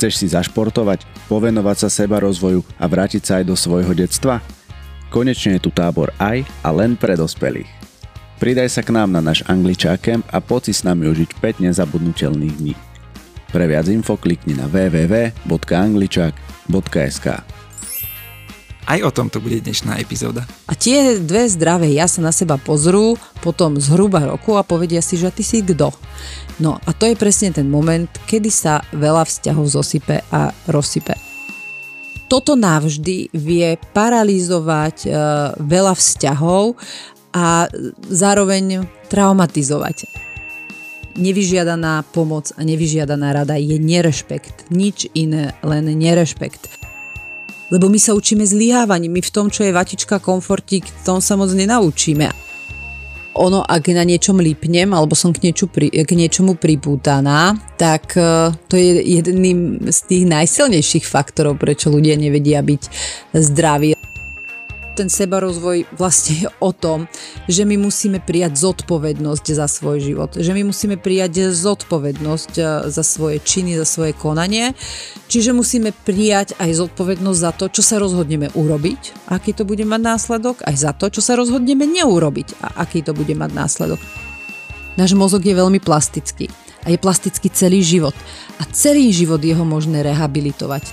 Chceš si zašportovať, povenovať sa seba rozvoju a vrátiť sa aj do svojho detstva? Konečne je tu tábor aj a len pre dospelých. Pridaj sa k nám na náš angličák camp a poď si s nami užiť 5 nezabudnutelných dní. Pre viac info klikni na www.angličak.sk Aj o tom to bude dnešná epizóda. A tie dve zdravé ja sa na seba pozrú potom zhruba roku a povedia si, že ty si kto. No a to je presne ten moment, kedy sa veľa vzťahov zosype a rozsype. Toto navždy vie paralizovať e, veľa vzťahov a zároveň traumatizovať. Nevyžiadaná pomoc a nevyžiadaná rada je nerešpekt. Nič iné, len nerešpekt. Lebo my sa učíme zlyhávaním, my v tom, čo je vatička komfortík, tom sa moc nenaučíme. Ono, ak na niečom lípnem alebo som k, niečo pri, k niečomu pripútaná, tak e, to je jedným z tých najsilnejších faktorov, prečo ľudia nevedia byť zdraví ten sebarozvoj vlastne je o tom, že my musíme prijať zodpovednosť za svoj život, že my musíme prijať zodpovednosť e, za svoje činy, za svoje konanie, čiže musíme prijať aj zodpovednosť za to, čo sa rozhodneme urobiť, aký to bude mať následok, aj za to, čo sa rozhodneme neurobiť a aký to bude mať následok. Náš mozog je veľmi plastický a je plastický celý život a celý život je možné rehabilitovať.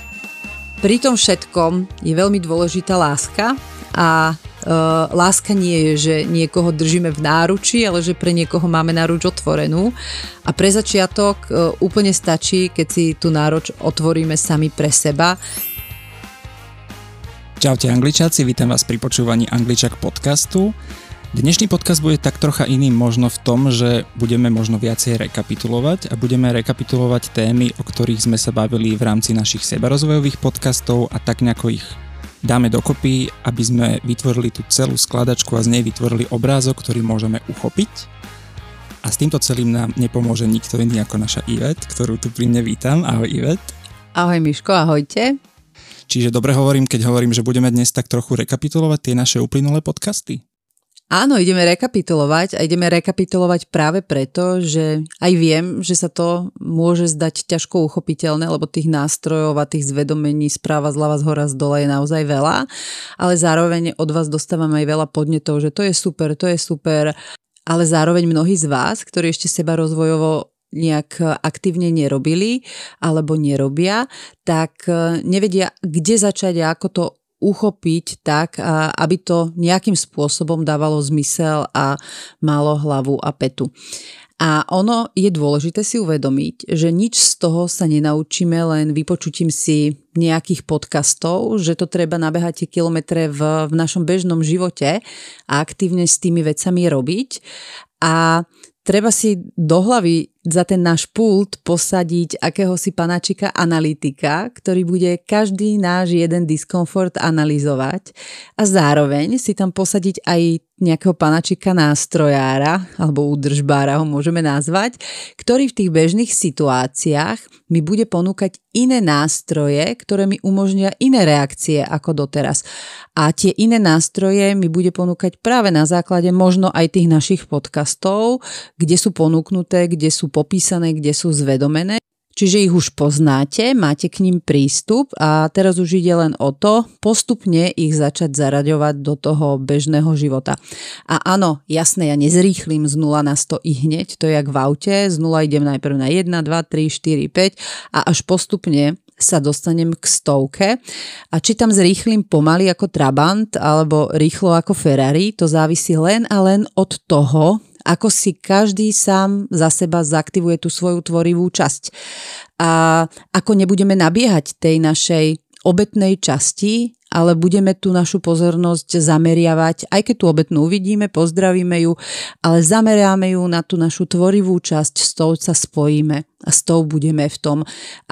Pri tom všetkom je veľmi dôležitá láska a Uh, láska nie je, že niekoho držíme v náruči, ale že pre niekoho máme náruč otvorenú. A pre začiatok uh, úplne stačí, keď si tú náruč otvoríme sami pre seba. Čaute angličáci, vítam vás pri počúvaní Angličak podcastu. Dnešný podcast bude tak trocha iný možno v tom, že budeme možno viacej rekapitulovať a budeme rekapitulovať témy, o ktorých sme sa bavili v rámci našich sebarozvojových podcastov a tak nejako ich dáme dokopy, aby sme vytvorili tú celú skladačku a z nej vytvorili obrázok, ktorý môžeme uchopiť. A s týmto celým nám nepomôže nikto iný ako naša Ivet, ktorú tu pri mne vítam. Ahoj Ivet. Ahoj Miško, ahojte. Čiže dobre hovorím, keď hovorím, že budeme dnes tak trochu rekapitulovať tie naše uplynulé podcasty? Áno, ideme rekapitulovať a ideme rekapitulovať práve preto, že aj viem, že sa to môže zdať ťažko uchopiteľné, lebo tých nástrojov a tých zvedomení správa zľava z hora z dole je naozaj veľa, ale zároveň od vás dostávam aj veľa podnetov, že to je super, to je super, ale zároveň mnohí z vás, ktorí ešte seba rozvojovo nejak aktívne nerobili alebo nerobia, tak nevedia, kde začať a ako to uchopiť tak, aby to nejakým spôsobom dávalo zmysel a malo hlavu a petu. A ono je dôležité si uvedomiť, že nič z toho sa nenaučíme len vypočutím si nejakých podcastov, že to treba nabehať tie kilometre v, v našom bežnom živote a aktívne s tými vecami robiť. A treba si do hlavy za ten náš pult posadiť akéhosi panáčika analytika, ktorý bude každý náš jeden diskomfort analyzovať a zároveň si tam posadiť aj nejakého panačika nástrojára alebo údržbára ho môžeme nazvať, ktorý v tých bežných situáciách mi bude ponúkať iné nástroje, ktoré mi umožnia iné reakcie ako doteraz. A tie iné nástroje mi bude ponúkať práve na základe možno aj tých našich podcastov, kde sú ponúknuté, kde sú popísané, kde sú zvedomené. Čiže ich už poznáte, máte k ním prístup a teraz už ide len o to postupne ich začať zaraďovať do toho bežného života. A áno, jasné, ja nezrýchlim z 0 na 100 i hneď, to je jak v aute, z 0 idem najprv na 1, 2, 3, 4, 5 a až postupne sa dostanem k stovke. A či tam zrýchlim pomaly ako Trabant alebo rýchlo ako Ferrari, to závisí len a len od toho, ako si každý sám za seba zaktivuje tú svoju tvorivú časť. A ako nebudeme nabiehať tej našej obetnej časti, ale budeme tú našu pozornosť zameriavať, aj keď tú obetnú uvidíme, pozdravíme ju, ale zameriame ju na tú našu tvorivú časť, s tou sa spojíme a s tou budeme v tom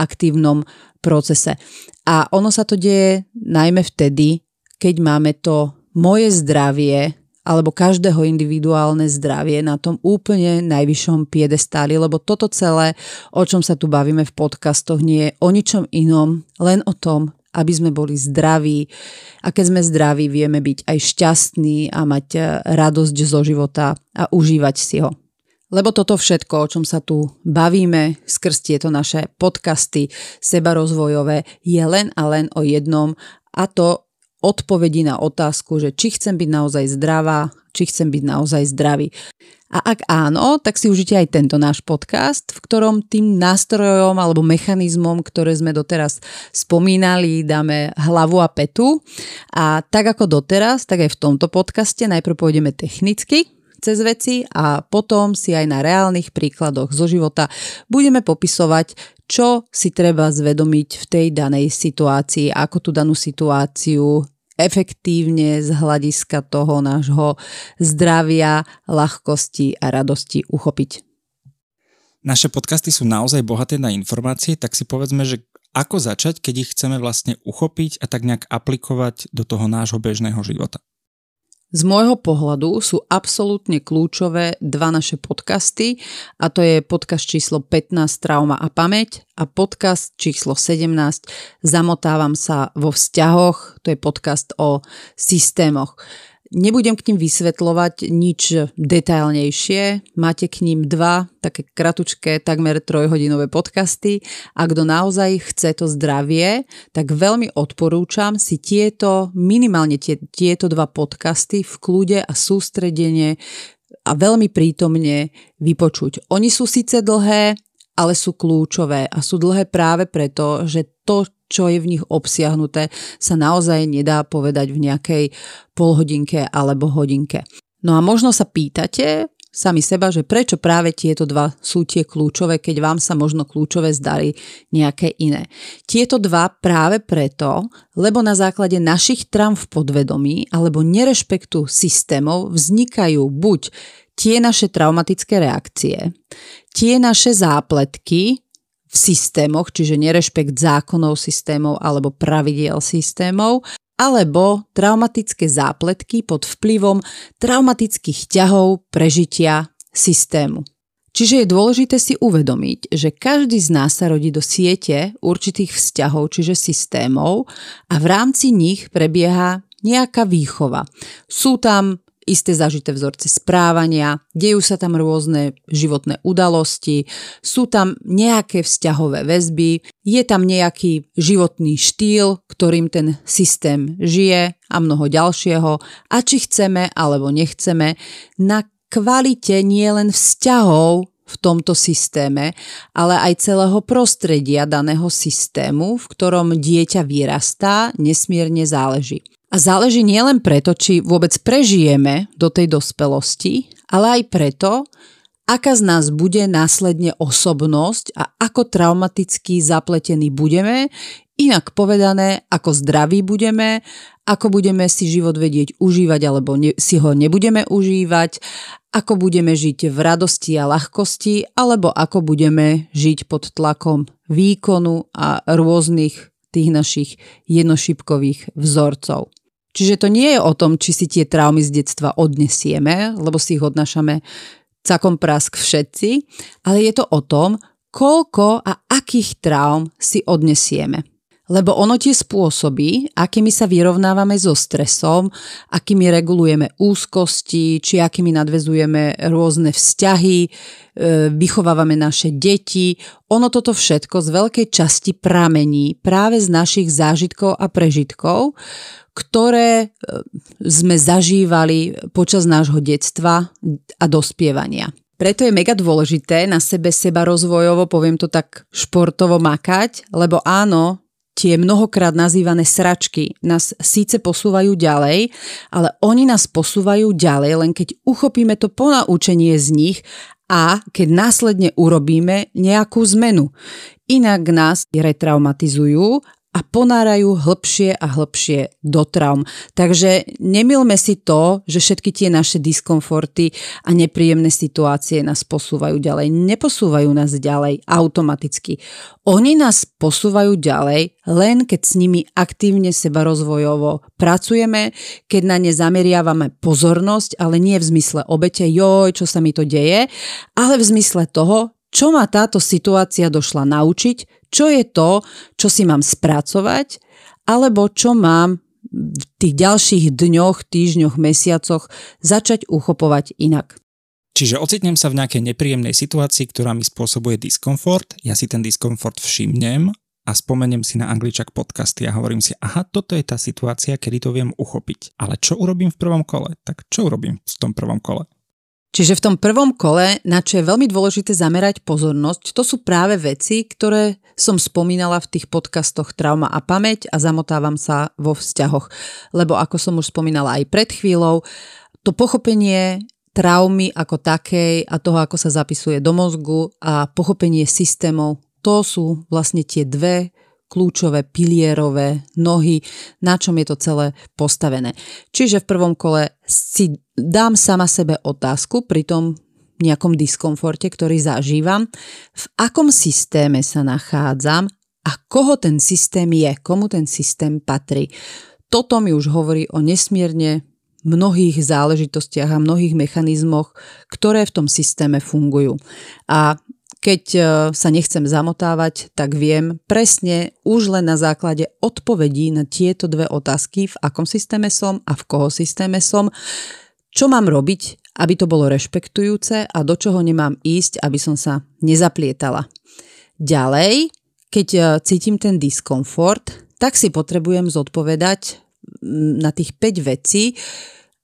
aktívnom procese. A ono sa to deje najmä vtedy, keď máme to moje zdravie alebo každého individuálne zdravie na tom úplne najvyššom piedestáli, lebo toto celé, o čom sa tu bavíme v podcastoch, nie je o ničom inom, len o tom, aby sme boli zdraví. A keď sme zdraví, vieme byť aj šťastní a mať eh, radosť zo života a užívať si ho. Lebo toto všetko, o čom sa tu bavíme skrz tieto naše podcasty sebarozvojové, je len a len o jednom a to odpovedi na otázku, že či chcem byť naozaj zdravá, či chcem byť naozaj zdravý. A ak áno, tak si užite aj tento náš podcast, v ktorom tým nástrojom alebo mechanizmom, ktoré sme doteraz spomínali, dáme hlavu a petu. A tak ako doteraz, tak aj v tomto podcaste najprv pôjdeme technicky, cez veci a potom si aj na reálnych príkladoch zo života budeme popisovať, čo si treba zvedomiť v tej danej situácii, ako tú danú situáciu efektívne z hľadiska toho nášho zdravia, ľahkosti a radosti uchopiť. Naše podcasty sú naozaj bohaté na informácie, tak si povedzme, že ako začať, keď ich chceme vlastne uchopiť a tak nejak aplikovať do toho nášho bežného života. Z môjho pohľadu sú absolútne kľúčové dva naše podcasty a to je podcast číslo 15 Trauma a pamäť a podcast číslo 17 Zamotávam sa vo vzťahoch, to je podcast o systémoch. Nebudem k ním vysvetľovať nič detailnejšie. Máte k ním dva také kratučké, takmer trojhodinové podcasty. A kto naozaj chce to zdravie, tak veľmi odporúčam si tieto, minimálne tie, tieto dva podcasty v kľude a sústredenie a veľmi prítomne vypočuť. Oni sú síce dlhé, ale sú kľúčové a sú dlhé práve preto, že to, čo je v nich obsiahnuté, sa naozaj nedá povedať v nejakej polhodinke alebo hodinke. No a možno sa pýtate sami seba, že prečo práve tieto dva sú tie kľúčové, keď vám sa možno kľúčové zdarí nejaké iné. Tieto dva práve preto, lebo na základe našich tram v podvedomí alebo nerešpektu systémov vznikajú buď tie naše traumatické reakcie, tie naše zápletky, systémoch, čiže nerešpekt zákonov systémov alebo pravidiel systémov, alebo traumatické zápletky pod vplyvom traumatických ťahov prežitia systému. Čiže je dôležité si uvedomiť, že každý z nás sa rodí do siete určitých vzťahov, čiže systémov a v rámci nich prebieha nejaká výchova. Sú tam isté zažité vzorce správania, dejú sa tam rôzne životné udalosti, sú tam nejaké vzťahové väzby, je tam nejaký životný štýl, ktorým ten systém žije a mnoho ďalšieho a či chceme alebo nechceme, na kvalite nielen vzťahov v tomto systéme, ale aj celého prostredia daného systému, v ktorom dieťa vyrastá, nesmierne záleží. A záleží nielen preto, či vôbec prežijeme do tej dospelosti, ale aj preto, aká z nás bude následne osobnosť a ako traumaticky zapletení budeme, inak povedané, ako zdraví budeme, ako budeme si život vedieť užívať alebo ne, si ho nebudeme užívať, ako budeme žiť v radosti a ľahkosti, alebo ako budeme žiť pod tlakom výkonu a rôznych tých našich jednošipkových vzorcov. Čiže to nie je o tom, či si tie traumy z detstva odnesieme, lebo si ich odnášame cakom prask všetci, ale je to o tom, koľko a akých traum si odnesieme. Lebo ono tie spôsoby, akými sa vyrovnávame so stresom, akými regulujeme úzkosti, či akými nadvezujeme rôzne vzťahy, e, vychovávame naše deti, ono toto všetko z veľkej časti pramení práve z našich zážitkov a prežitkov, ktoré e, sme zažívali počas nášho detstva a dospievania. Preto je mega dôležité na sebe seba rozvojovo, poviem to tak športovo makať, lebo áno, tie mnohokrát nazývané sračky nás síce posúvajú ďalej, ale oni nás posúvajú ďalej, len keď uchopíme to ponaučenie z nich a keď následne urobíme nejakú zmenu. Inak nás retraumatizujú a ponárajú hlbšie a hlbšie do traum. Takže nemilme si to, že všetky tie naše diskomforty a nepríjemné situácie nás posúvajú ďalej. Neposúvajú nás ďalej automaticky. Oni nás posúvajú ďalej, len keď s nimi aktívne seba rozvojovo pracujeme, keď na ne zameriavame pozornosť, ale nie v zmysle obete, joj, čo sa mi to deje, ale v zmysle toho, čo ma táto situácia došla naučiť, čo je to, čo si mám spracovať, alebo čo mám v tých ďalších dňoch, týždňoch, mesiacoch začať uchopovať inak. Čiže ocitnem sa v nejakej nepríjemnej situácii, ktorá mi spôsobuje diskomfort, ja si ten diskomfort všimnem a spomeniem si na Angličak podcasty a hovorím si, aha, toto je tá situácia, kedy to viem uchopiť. Ale čo urobím v prvom kole? Tak čo urobím v tom prvom kole? Čiže v tom prvom kole, na čo je veľmi dôležité zamerať pozornosť, to sú práve veci, ktoré som spomínala v tých podcastoch Trauma a pamäť a zamotávam sa vo vzťahoch. Lebo ako som už spomínala aj pred chvíľou, to pochopenie traumy ako takej a toho, ako sa zapisuje do mozgu a pochopenie systémov, to sú vlastne tie dve kľúčové pilierové nohy, na čom je to celé postavené. Čiže v prvom kole si dám sama sebe otázku pri tom nejakom diskomforte, ktorý zažívam, v akom systéme sa nachádzam a koho ten systém je, komu ten systém patrí. Toto mi už hovorí o nesmierne mnohých záležitostiach a mnohých mechanizmoch, ktoré v tom systéme fungujú. A keď e, sa nechcem zamotávať, tak viem presne už len na základe odpovedí na tieto dve otázky, v akom systéme som a v koho systéme som, čo mám robiť, aby to bolo rešpektujúce a do čoho nemám ísť, aby som sa nezaplietala. Ďalej, keď e, cítim ten diskomfort, tak si potrebujem zodpovedať na tých 5 vecí,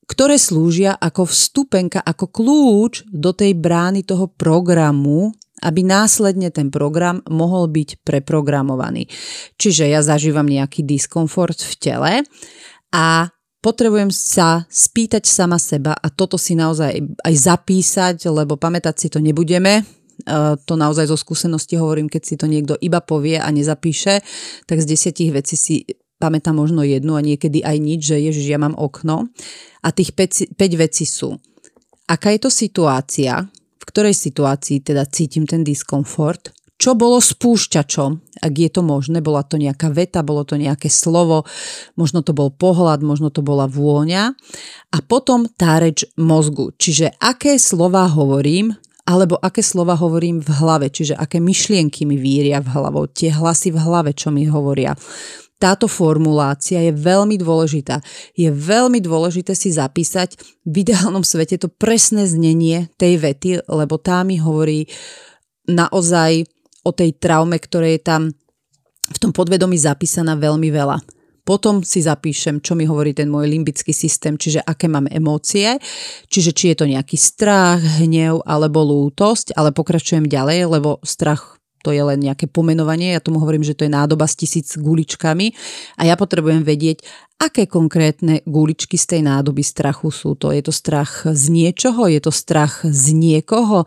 ktoré slúžia ako vstupenka, ako kľúč do tej brány toho programu, aby následne ten program mohol byť preprogramovaný. Čiže ja zažívam nejaký diskomfort v tele a potrebujem sa spýtať sama seba a toto si naozaj aj zapísať, lebo pamätať si to nebudeme, e, to naozaj zo skúsenosti hovorím, keď si to niekto iba povie a nezapíše, tak z desiatich vecí si pamätám možno jednu a niekedy aj nič, že ježiš, ja mám okno. A tých 5, 5 vecí sú. Aká je to situácia, v ktorej situácii teda cítim ten diskomfort, čo bolo spúšťačom, ak je to možné, bola to nejaká veta, bolo to nejaké slovo, možno to bol pohľad, možno to bola vôňa. A potom tá reč mozgu, čiže aké slova hovorím, alebo aké slova hovorím v hlave, čiže aké myšlienky mi víria v hlavou, tie hlasy v hlave, čo mi hovoria táto formulácia je veľmi dôležitá. Je veľmi dôležité si zapísať v ideálnom svete to presné znenie tej vety, lebo tá mi hovorí naozaj o tej traume, ktoré je tam v tom podvedomí zapísaná veľmi veľa. Potom si zapíšem, čo mi hovorí ten môj limbický systém, čiže aké mám emócie, čiže či je to nejaký strach, hnev alebo lútosť, ale pokračujem ďalej, lebo strach to je len nejaké pomenovanie, ja tomu hovorím, že to je nádoba s tisíc guličkami a ja potrebujem vedieť, aké konkrétne guličky z tej nádoby strachu sú to. Je to strach z niečoho, je to strach z niekoho,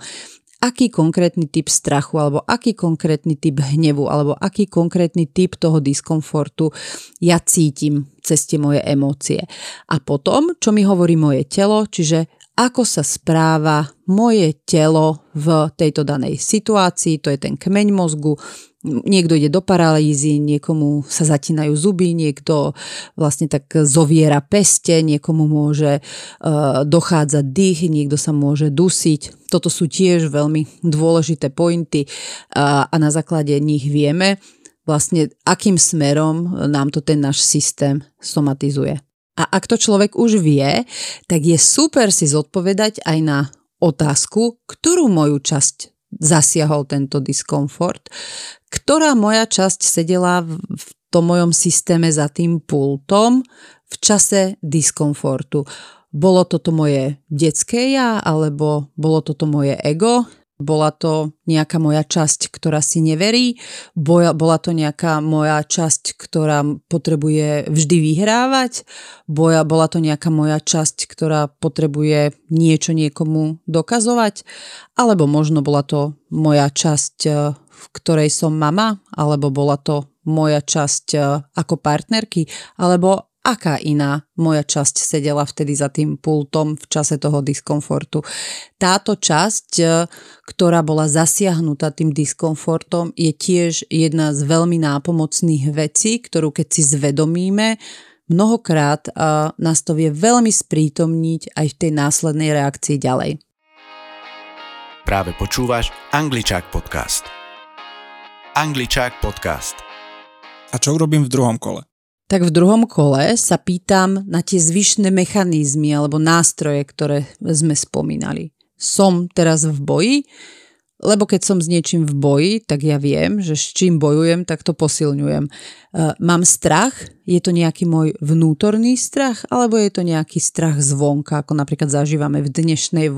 aký konkrétny typ strachu, alebo aký konkrétny typ hnevu, alebo aký konkrétny typ toho diskomfortu ja cítim cez tie moje emócie. A potom, čo mi hovorí moje telo, čiže ako sa správa moje telo v tejto danej situácii, to je ten kmeň mozgu. Niekto ide do paralýzy, niekomu sa zatínajú zuby, niekto vlastne tak zoviera peste, niekomu môže uh, dochádzať dých, niekto sa môže dusiť. Toto sú tiež veľmi dôležité pointy uh, a na základe nich vieme vlastne akým smerom nám to ten náš systém somatizuje. A ak to človek už vie, tak je super si zodpovedať aj na otázku, ktorú moju časť zasiahol tento diskomfort, ktorá moja časť sedela v tom mojom systéme za tým pultom v čase diskomfortu. Bolo toto moje detské ja, alebo bolo toto moje ego, bola to nejaká moja časť, ktorá si neverí, bola to nejaká moja časť, ktorá potrebuje vždy vyhrávať, bola to nejaká moja časť, ktorá potrebuje niečo niekomu dokazovať, alebo možno bola to moja časť, eh, v ktorej som mama, alebo bola to moja časť eh, ako partnerky, alebo aká iná moja časť sedela vtedy za tým pultom v čase toho diskomfortu. Táto časť, e, ktorá bola zasiahnutá tým diskomfortom, je tiež jedna z veľmi nápomocných vecí, ktorú keď si zvedomíme, mnohokrát nás to vie veľmi sprítomniť aj v tej následnej reakcii ďalej. Práve počúvaš Angličák podcast. Angličák podcast. A čo urobím v druhom kole? Tak v druhom kole sa pýtam na tie zvyšné mechanizmy alebo nástroje, ktoré sme spomínali. som teraz v boji, lebo keď som s niečím v boji, tak ja viem, že s čím bojujem, tak to posilňujem. E, mám strach? Je to nejaký môj vnútorný strach? Alebo je to nejaký strach zvonka, ako napríklad zažívame v dnešnej e,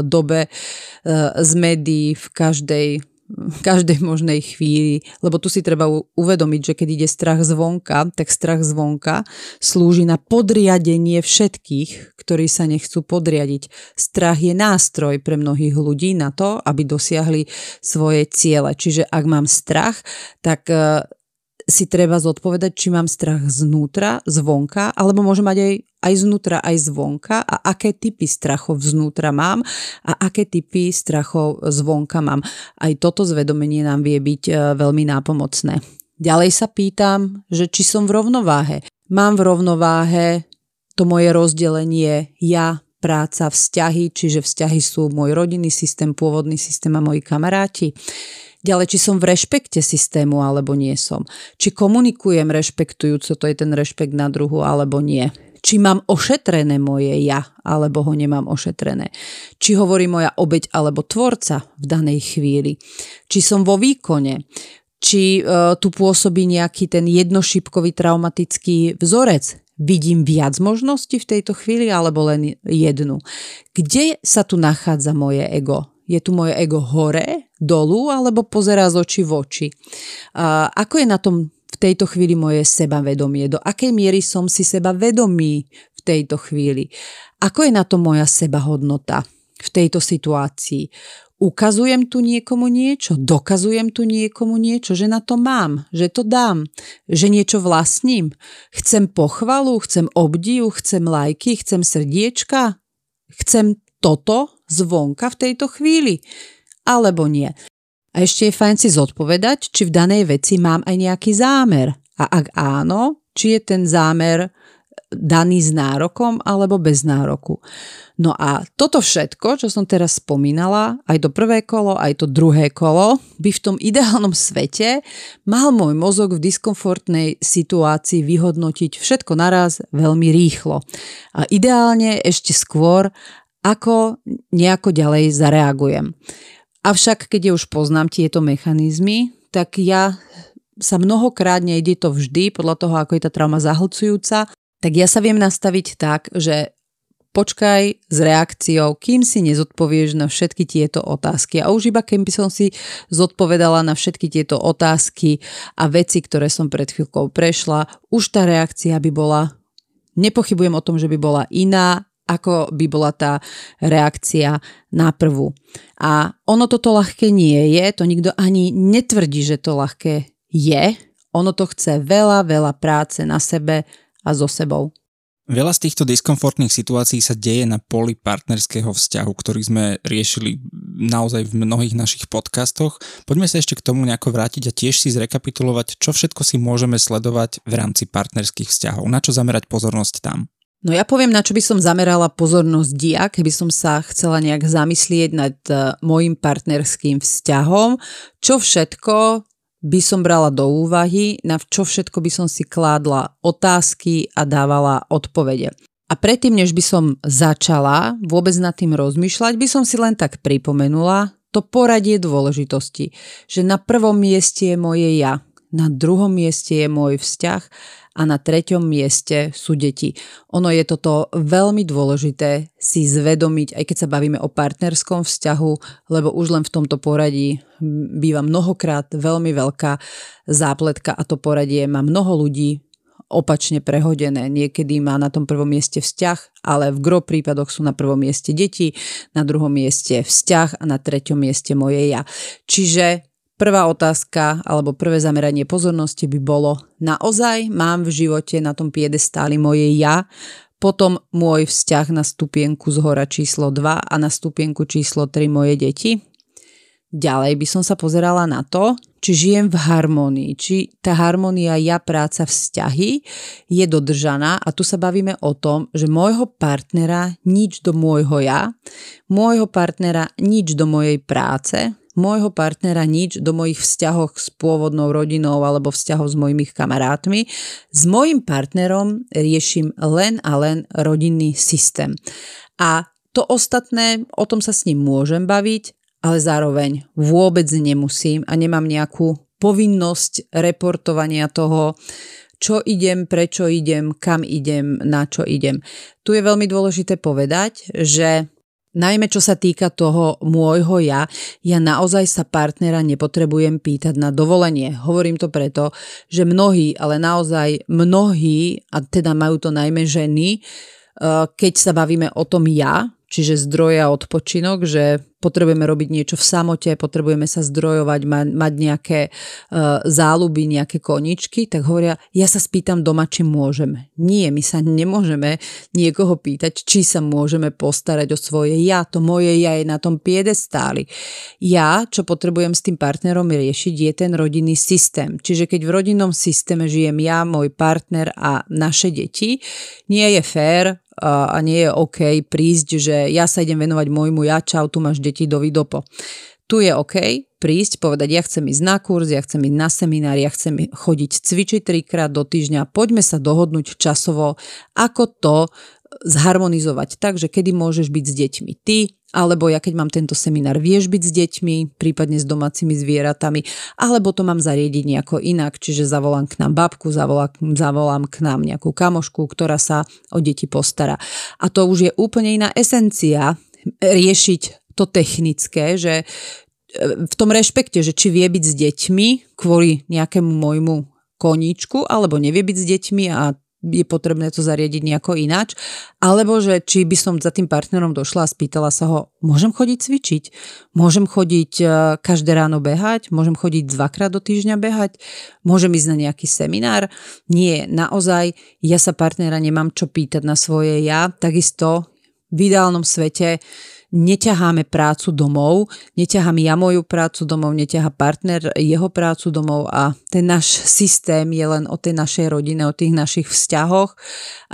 dobe e, z médií v každej každej možnej chvíli, lebo tu si treba uvedomiť, že keď ide strach zvonka, tak strach zvonka slúži na podriadenie všetkých, ktorí sa nechcú podriadiť. Strach je nástroj pre mnohých ľudí na to, aby dosiahli svoje ciele. Čiže ak mám strach, tak e, si treba zodpovedať, či mám strach znútra, zvonka, alebo môžem mať aj, aj znútra, aj zvonka a aké typy strachov znútra mám a aké typy strachov zvonka mám. Aj toto zvedomenie nám vie byť e, veľmi nápomocné. Ďalej sa pýtam, že či som v rovnováhe. Mám v rovnováhe to moje rozdelenie ja, práca, vzťahy, čiže vzťahy sú môj rodinný systém, pôvodný systém a moji kamaráti. Ďalej, či som v rešpekte systému alebo nie som. Či komunikujem rešpektujúco, to je ten rešpekt na druhu alebo nie. Či mám ošetrené moje ja, alebo ho nemám ošetrené. Či hovorí moja obeď alebo tvorca v danej chvíli. Či som vo výkone. Či e, tu pôsobí nejaký ten jednošipkový traumatický vzorec, vidím viac možností v tejto chvíli alebo len jednu. Kde sa tu nachádza moje ego? Je tu moje ego hore, dolu alebo pozerá z očí v oči? A ako je na tom v tejto chvíli moje sebavedomie? Do akej miery som si seba vedomý v tejto chvíli? Ako je na to moja sebahodnota v tejto situácii? Ukazujem tu niekomu niečo, dokazujem tu niekomu niečo, že na to mám, že to dám, že niečo vlastním. Chcem pochvalu, chcem obdiv, chcem lajky, chcem srdiečka, chcem toto zvonka v tejto chvíli, alebo nie. A ešte je fajn si zodpovedať, či v danej veci mám aj nejaký zámer. A ak áno, či je ten zámer daný s nárokom alebo bez nároku. No a toto všetko, čo som teraz spomínala, aj to prvé kolo, aj to druhé kolo, by v tom ideálnom svete mal môj mozog v diskomfortnej situácii vyhodnotiť všetko naraz veľmi rýchlo. A ideálne ešte skôr, ako nejako ďalej zareagujem. Avšak, keď ja už poznám tieto mechanizmy, tak ja sa mnohokrát nejde to vždy, podľa toho, ako je tá trauma zahlcujúca, tak ja sa viem nastaviť tak, že počkaj s reakciou, kým si nezodpovieš na všetky tieto otázky. A už iba keby som si zodpovedala na všetky tieto otázky a veci, ktoré som pred chvíľkou prešla, už tá reakcia by bola, nepochybujem o tom, že by bola iná ako by bola tá reakcia na prvú. A ono toto ľahké nie je, to nikto ani netvrdí, že to ľahké je. Ono to chce veľa, veľa práce na sebe a so sebou. Veľa z týchto diskomfortných situácií sa deje na poli partnerského vzťahu, ktorý sme riešili naozaj v mnohých našich podcastoch. Poďme sa ešte k tomu nejako vrátiť a tiež si zrekapitulovať, čo všetko si môžeme sledovať v rámci partnerských vzťahov. Na čo zamerať pozornosť tam? No ja poviem, na čo by som zamerala pozornosť dia, keby som sa chcela nejak zamyslieť nad uh, môjim partnerským vzťahom, čo všetko by som brala do úvahy, na čo všetko by som si kládla otázky a dávala odpovede. A predtým, než by som začala vôbec nad tým rozmýšľať, by som si len tak pripomenula to poradie dôležitosti, že na prvom mieste je moje ja, na druhom mieste je môj vzťah a na treťom mieste sú deti. Ono je toto veľmi dôležité si zvedomiť, aj keď sa bavíme o partnerskom vzťahu, lebo už len v tomto poradí býva mnohokrát veľmi veľká zápletka a to poradie má mnoho ľudí opačne prehodené. Niekedy má na tom prvom mieste vzťah, ale v gro prípadoch sú na prvom mieste deti, na druhom mieste vzťah a na treťom mieste moje ja. Čiže Prvá otázka alebo prvé zameranie pozornosti by bolo, naozaj mám v živote na tom piedestáli moje ja, potom môj vzťah na stupienku z hora číslo 2 a na stupienku číslo 3 moje deti. Ďalej by som sa pozerala na to, či žijem v harmonii, či tá harmonia ja, práca, vzťahy je dodržaná a tu sa bavíme o tom, že môjho partnera nič do môjho ja, môjho partnera nič do mojej práce, môjho partnera nič do mojich vzťahov s pôvodnou rodinou alebo vzťahov s mojimi kamarátmi. S mojim partnerom riešim len a len rodinný systém. A To ostatné, o tom sa s ním môžem baviť, ale zároveň vôbec nemusím a nemám nejakú povinnosť reportovania toho, čo idem, prečo idem, kam idem, na čo idem. Tu je veľmi dôležité povedať, že Najmä čo sa týka toho môjho ja, ja naozaj sa partnera nepotrebujem pýtať na dovolenie. Hovorím to preto, že mnohí, ale naozaj mnohí, a teda majú to najmä ženy, eh, keď sa bavíme o tom ja, čiže zdroje a odpočinok, že potrebujeme robiť niečo v samote, potrebujeme sa zdrojovať, ma, mať nejaké uh, záľuby, nejaké koničky, tak hovoria, ja sa spýtam doma, či môžeme. Nie, my sa nemôžeme niekoho pýtať, či sa môžeme postarať o svoje ja. To moje ja je na tom piedestáli. Ja, čo potrebujem s tým partnerom riešiť, je ten rodinný systém. Čiže keď v rodinnom systéme žijem ja, môj partner a naše deti, nie je fér a nie je OK prísť, že ja sa idem venovať môjmu ja, čau, tu máš deti, dovidopo. Tu je OK prísť, povedať, ja chcem ísť na kurz, ja chcem ísť na seminár, ja chcem chodiť cvičiť trikrát do týždňa, poďme sa dohodnúť časovo, ako to zharmonizovať tak, že kedy môžeš byť s deťmi ty, alebo ja keď mám tento seminár, vieš byť s deťmi, prípadne s domácimi zvieratami, alebo to mám zariediť nejako inak, čiže zavolám k nám babku, zavolám, zavolám k nám nejakú kamošku, ktorá sa o deti postará. A to už je úplne iná esencia riešiť to technické, že e, v tom rešpekte, že či vie byť s deťmi kvôli nejakému môjmu koníčku, alebo nevie byť s deťmi a je potrebné to zariadiť nejako ináč, alebo že či by som za tým partnerom došla a spýtala sa ho, môžem chodiť cvičiť, môžem chodiť e, každé ráno behať, môžem chodiť dvakrát do týždňa behať, môžem ísť na nejaký seminár. Nie, naozaj, ja sa partnera nemám čo pýtať na svoje ja, takisto v ideálnom svete neťaháme prácu domov, neťahám ja moju prácu domov, neťahá partner jeho prácu domov a ten náš systém je len o tej našej rodine, o tých našich vzťahoch.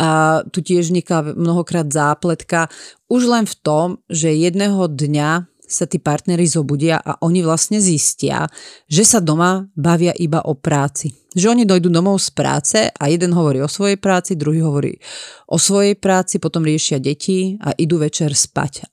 A tu tiež vzniká mnohokrát zápletka už len v tom, že jedného dňa sa tí partnery zobudia a oni vlastne zistia, že sa doma bavia iba o práci. Že oni dojdú domov z práce a jeden hovorí o svojej práci, druhý hovorí o svojej práci, potom riešia deti a idú večer spať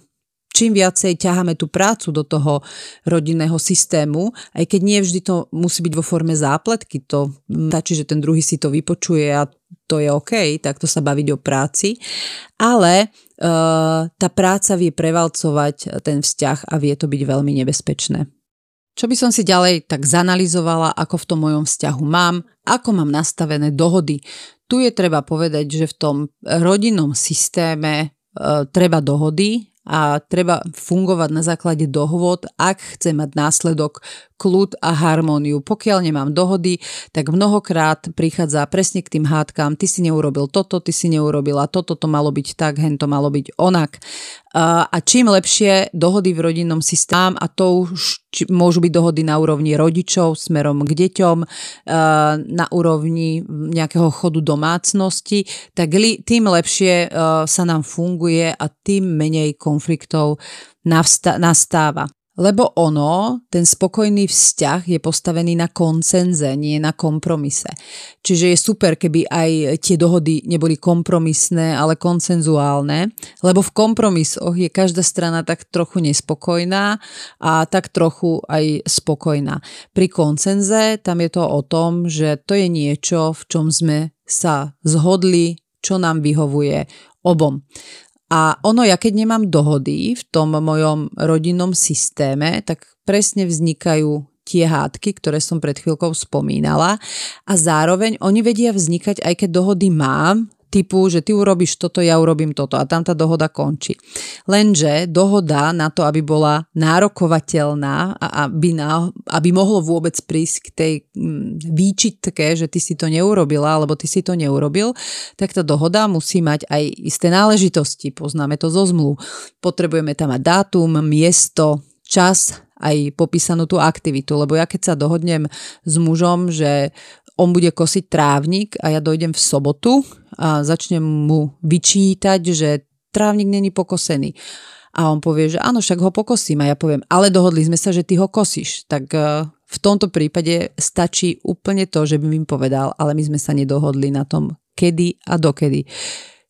čím viacej ťaháme tú prácu do toho rodinného systému, aj keď nie vždy to musí byť vo forme zápletky, to stačí, že ten druhý si to vypočuje a to je OK, takto sa baviť o práci, ale uh, tá práca vie prevalcovať ten vzťah a vie to byť veľmi nebezpečné. Čo by som si ďalej tak zanalizovala, ako v tom mojom vzťahu mám, ako mám nastavené dohody. Tu je treba povedať, že v tom rodinnom systéme uh, treba dohody, a treba fungovať na základe dohôd, ak chce mať následok kľud a harmóniu. Pokiaľ nemám dohody, tak mnohokrát prichádza presne k tým hádkam, ty si neurobil toto, ty si neurobila toto, to malo byť tak, hen to malo byť onak. A čím lepšie dohody v rodinnom systéme, a to už môžu byť dohody na úrovni rodičov smerom k deťom, na úrovni nejakého chodu domácnosti, tak tým lepšie sa nám funguje a tým menej konfliktov nastáva. Lebo ono, ten spokojný vzťah je postavený na koncenze, nie na kompromise. Čiže je super, keby aj tie dohody neboli kompromisné, ale koncenzuálne, lebo v kompromisoch je každá strana tak trochu nespokojná a tak trochu aj spokojná. Pri koncenze tam je to o tom, že to je niečo, v čom sme sa zhodli, čo nám vyhovuje obom. A ono, ja keď nemám dohody v tom mojom rodinnom systéme, tak presne vznikajú tie hádky, ktoré som pred chvíľkou spomínala. A zároveň oni vedia vznikať, aj keď dohody mám, typu, že ty urobíš toto, ja urobím toto a tam tá dohoda končí. Lenže dohoda na to, aby bola nárokovateľná a aby, na, aby mohlo vôbec prísť k tej mm, výčitke, že ty si to neurobila alebo ty si to neurobil, tak tá dohoda musí mať aj isté náležitosti. Poznáme to zo zmluv. Potrebujeme tam mať dátum, miesto, čas, aj popísanú tú aktivitu, lebo ja keď sa dohodnem s mužom, že on bude kosiť trávnik a ja dojdem v sobotu a začnem mu vyčítať, že trávnik není pokosený. A on povie, že áno, však ho pokosím. A ja poviem, ale dohodli sme sa, že ty ho kosíš. Tak e, v tomto prípade stačí úplne to, že by mi povedal, ale my sme sa nedohodli na tom, kedy a dokedy.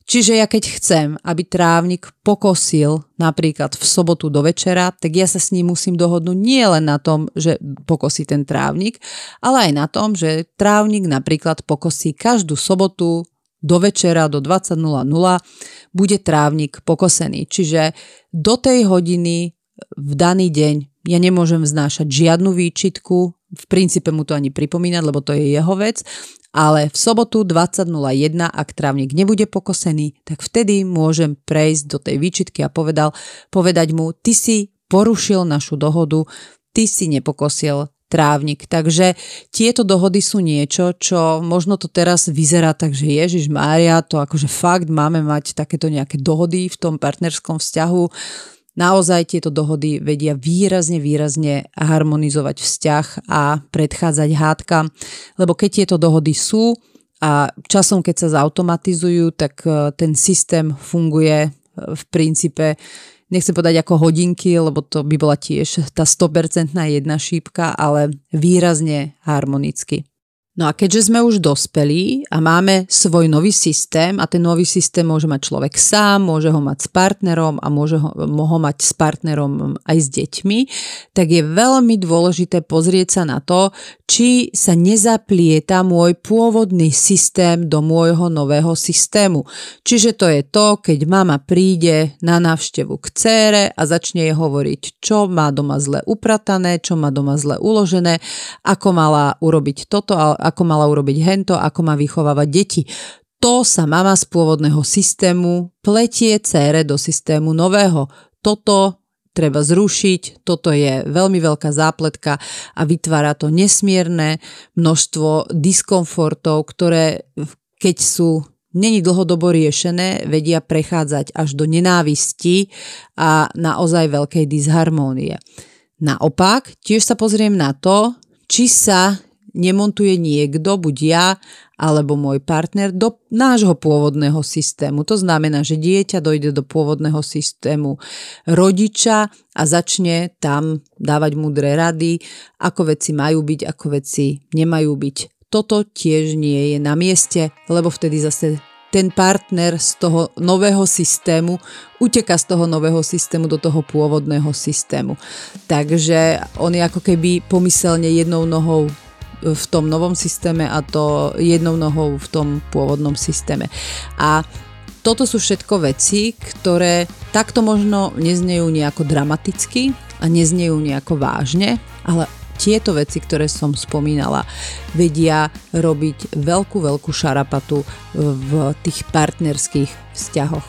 Čiže ja keď chcem, aby trávnik pokosil napríklad v sobotu do večera, tak ja sa s ním musím dohodnúť nie len na tom, že pokosí ten trávnik, ale aj na tom, že trávnik napríklad pokosí každú sobotu do večera, do 20.00 bude trávnik pokosený. Čiže do tej hodiny v daný deň ja nemôžem vznášať žiadnu výčitku, v princípe mu to ani pripomínať, lebo to je jeho vec, ale v sobotu 20.01, ak trávnik nebude pokosený, tak vtedy môžem prejsť do tej výčitky a povedal, povedať mu, ty si porušil našu dohodu, ty si nepokosil trávnik. Takže tieto dohody sú niečo, čo možno to teraz vyzerá tak, že Ježiš Mária, to akože fakt máme mať takéto nejaké dohody v tom partnerskom vzťahu Naozaj tieto dohody vedia výrazne, výrazne harmonizovať vzťah a predchádzať hádkam, lebo keď tieto dohody sú a časom, keď sa zautomatizujú, tak e, ten systém funguje e, v princípe nechcem povedať ako hodinky, lebo to by bola tiež tá 100% jedna šípka, ale výrazne harmonicky. No a keďže sme už dospelí a máme svoj nový systém a ten nový systém môže mať človek sám, môže ho mať s partnerom a môže ho, ho mať s partnerom aj s deťmi, tak je veľmi dôležité pozrieť sa na to, či sa nezaplieta môj pôvodný systém do môjho nového systému. Čiže to je to, keď mama príde na návštevu k cére a začne jej hovoriť, čo má doma zle upratané, čo má doma zle uložené, ako mala urobiť toto, ako mala urobiť hento, ako má vychovávať deti. To sa mama z pôvodného systému pletie cére do systému nového. Toto treba zrušiť, toto je veľmi veľká zápletka a vytvára to nesmierne množstvo diskomfortov, ktoré keď sú není dlhodobo riešené, vedia prechádzať až do nenávisti a naozaj veľkej disharmónie. Naopak, tiež sa pozriem na to, či sa nemontuje niekto, buď ja alebo môj partner, do nášho pôvodného systému. To znamená, že dieťa dojde do pôvodného systému rodiča a začne tam dávať múdre rady, ako veci majú byť, ako veci nemajú byť. Toto tiež nie je na mieste, lebo vtedy zase ten partner z toho nového systému uteka z toho nového systému do toho pôvodného systému. Takže on je ako keby pomyselne jednou nohou v tom novom systéme a to jednou nohou v tom pôvodnom systéme. A toto sú všetko veci, ktoré takto možno neznejú nejako dramaticky a neznejú nejako vážne, ale tieto veci, ktoré som spomínala, vedia robiť veľkú, veľkú šarapatu v tých partnerských vzťahoch.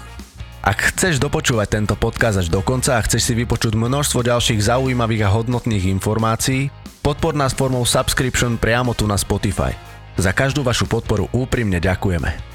Ak chceš dopočúvať tento podcast až do konca a chceš si vypočuť množstvo ďalších zaujímavých a hodnotných informácií, Podpor nás formou subscription priamo tu na Spotify. Za každú vašu podporu úprimne ďakujeme.